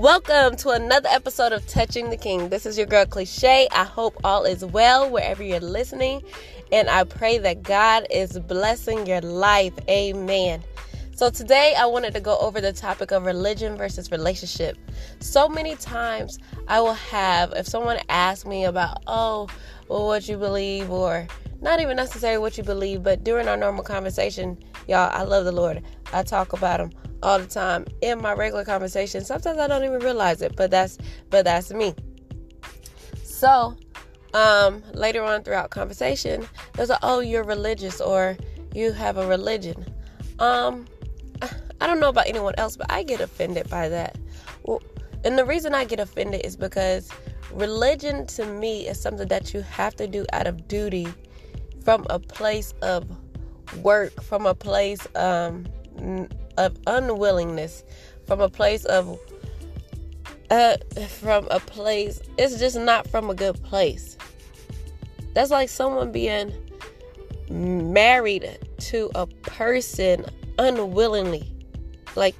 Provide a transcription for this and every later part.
Welcome to another episode of Touching the King. This is your girl Cliche. I hope all is well wherever you're listening, and I pray that God is blessing your life. Amen. So, today I wanted to go over the topic of religion versus relationship. So many times I will have, if someone asks me about, oh, well, what you believe, or not even necessarily what you believe, but during our normal conversation, y'all, I love the Lord. I talk about them all the time in my regular conversation. Sometimes I don't even realize it, but that's but that's me. So, um, later on throughout conversation, there's a oh you're religious or you have a religion. Um, I don't know about anyone else, but I get offended by that. Well, and the reason I get offended is because religion to me is something that you have to do out of duty from a place of work, from a place um of unwillingness, from a place of uh, from a place it's just not from a good place. That's like someone being married to a person unwillingly. Like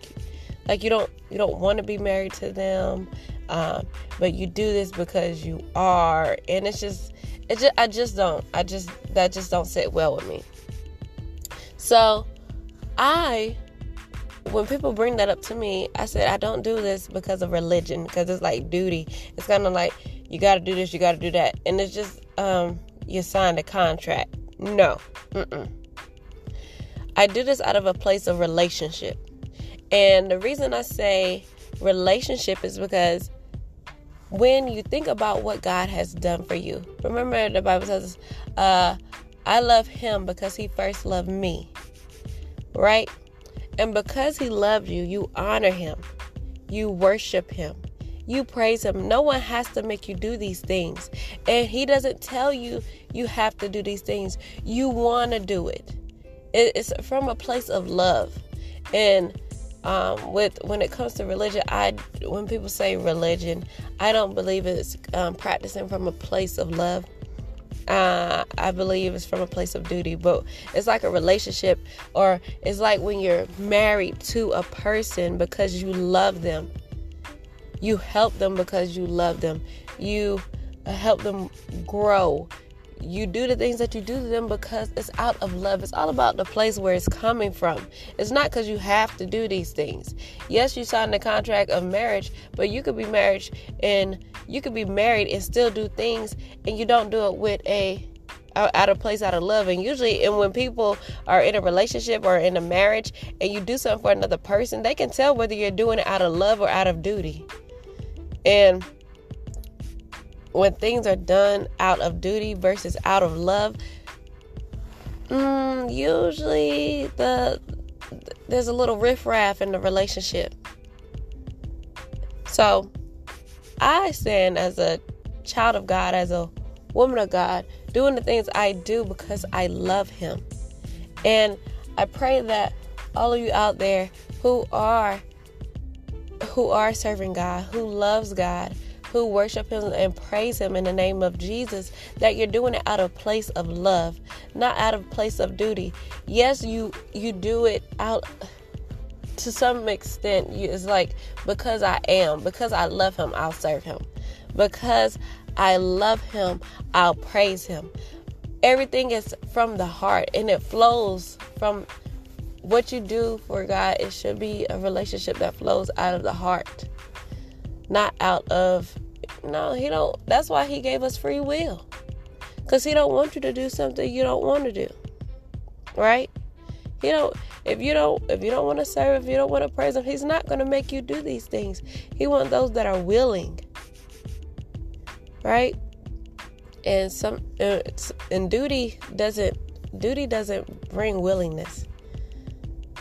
like you don't you don't want to be married to them. Um, but you do this because you are and it's just it just I just don't I just that just don't sit well with me. So I when people bring that up to me, I said I don't do this because of religion, because it's like duty. It's kind of like you got to do this, you got to do that, and it's just um, you signed a contract. No, Mm-mm. I do this out of a place of relationship, and the reason I say relationship is because when you think about what God has done for you, remember the Bible says, uh, "I love Him because He first loved me." Right? And because he loved you, you honor him, you worship him, you praise him. No one has to make you do these things. And he doesn't tell you you have to do these things. You want to do it. It's from a place of love. And um, with when it comes to religion, I when people say religion, I don't believe it's um, practicing from a place of love uh, I believe it's from a place of duty, but it's like a relationship, or it's like when you're married to a person because you love them. You help them because you love them. You help them grow you do the things that you do to them because it's out of love. It's all about the place where it's coming from. It's not because you have to do these things. Yes, you signed the contract of marriage, but you could be married and you could be married and still do things and you don't do it with a out of place out of love and usually and when people are in a relationship or in a marriage and you do something for another person they can tell whether you're doing it out of love or out of duty and when things are done out of duty versus out of love, mm, usually the there's a little riffraff in the relationship. So, I stand as a child of God, as a woman of God, doing the things I do because I love Him. And I pray that all of you out there who are who are serving God, who loves God, who worship him and praise him in the name of Jesus that you're doing it out of place of love not out of place of duty yes you you do it out to some extent it's like because I am because I love him I'll serve him. Because I love him I'll praise him. Everything is from the heart and it flows from what you do for God. It should be a relationship that flows out of the heart not out of no he don't that's why he gave us free will. Because he don't want you to do something you don't want to do right he don't if you don't if you don't want to serve if you don't want to praise him he's not going to make you do these things he wants those that are willing right and some uh, and duty doesn't duty doesn't bring willingness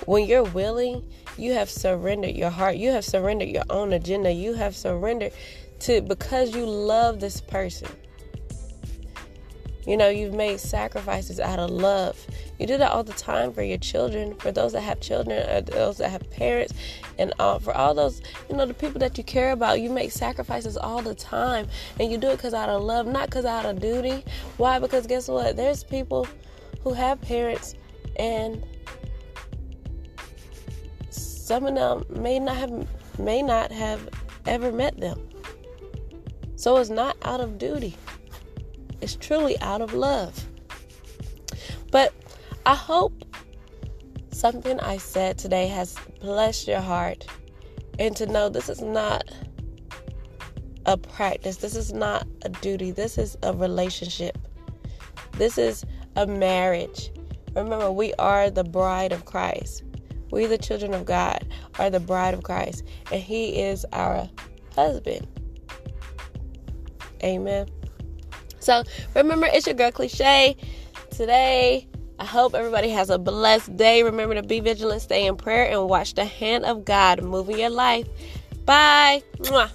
when you're willing you have surrendered your heart. You have surrendered your own agenda. You have surrendered to because you love this person. You know, you've made sacrifices out of love. You do that all the time for your children, for those that have children, or those that have parents, and uh, for all those, you know, the people that you care about. You make sacrifices all the time, and you do it because out of love, not because out of duty. Why? Because guess what? There's people who have parents, and some of them may not have may not have ever met them. So it's not out of duty, it's truly out of love. But I hope something I said today has blessed your heart and to know this is not a practice, this is not a duty, this is a relationship, this is a marriage. Remember, we are the bride of Christ. We, the children of God, are the bride of Christ, and He is our husband. Amen. So remember, it's your girl cliche. Today, I hope everybody has a blessed day. Remember to be vigilant, stay in prayer, and watch the hand of God move in your life. Bye. Mwah.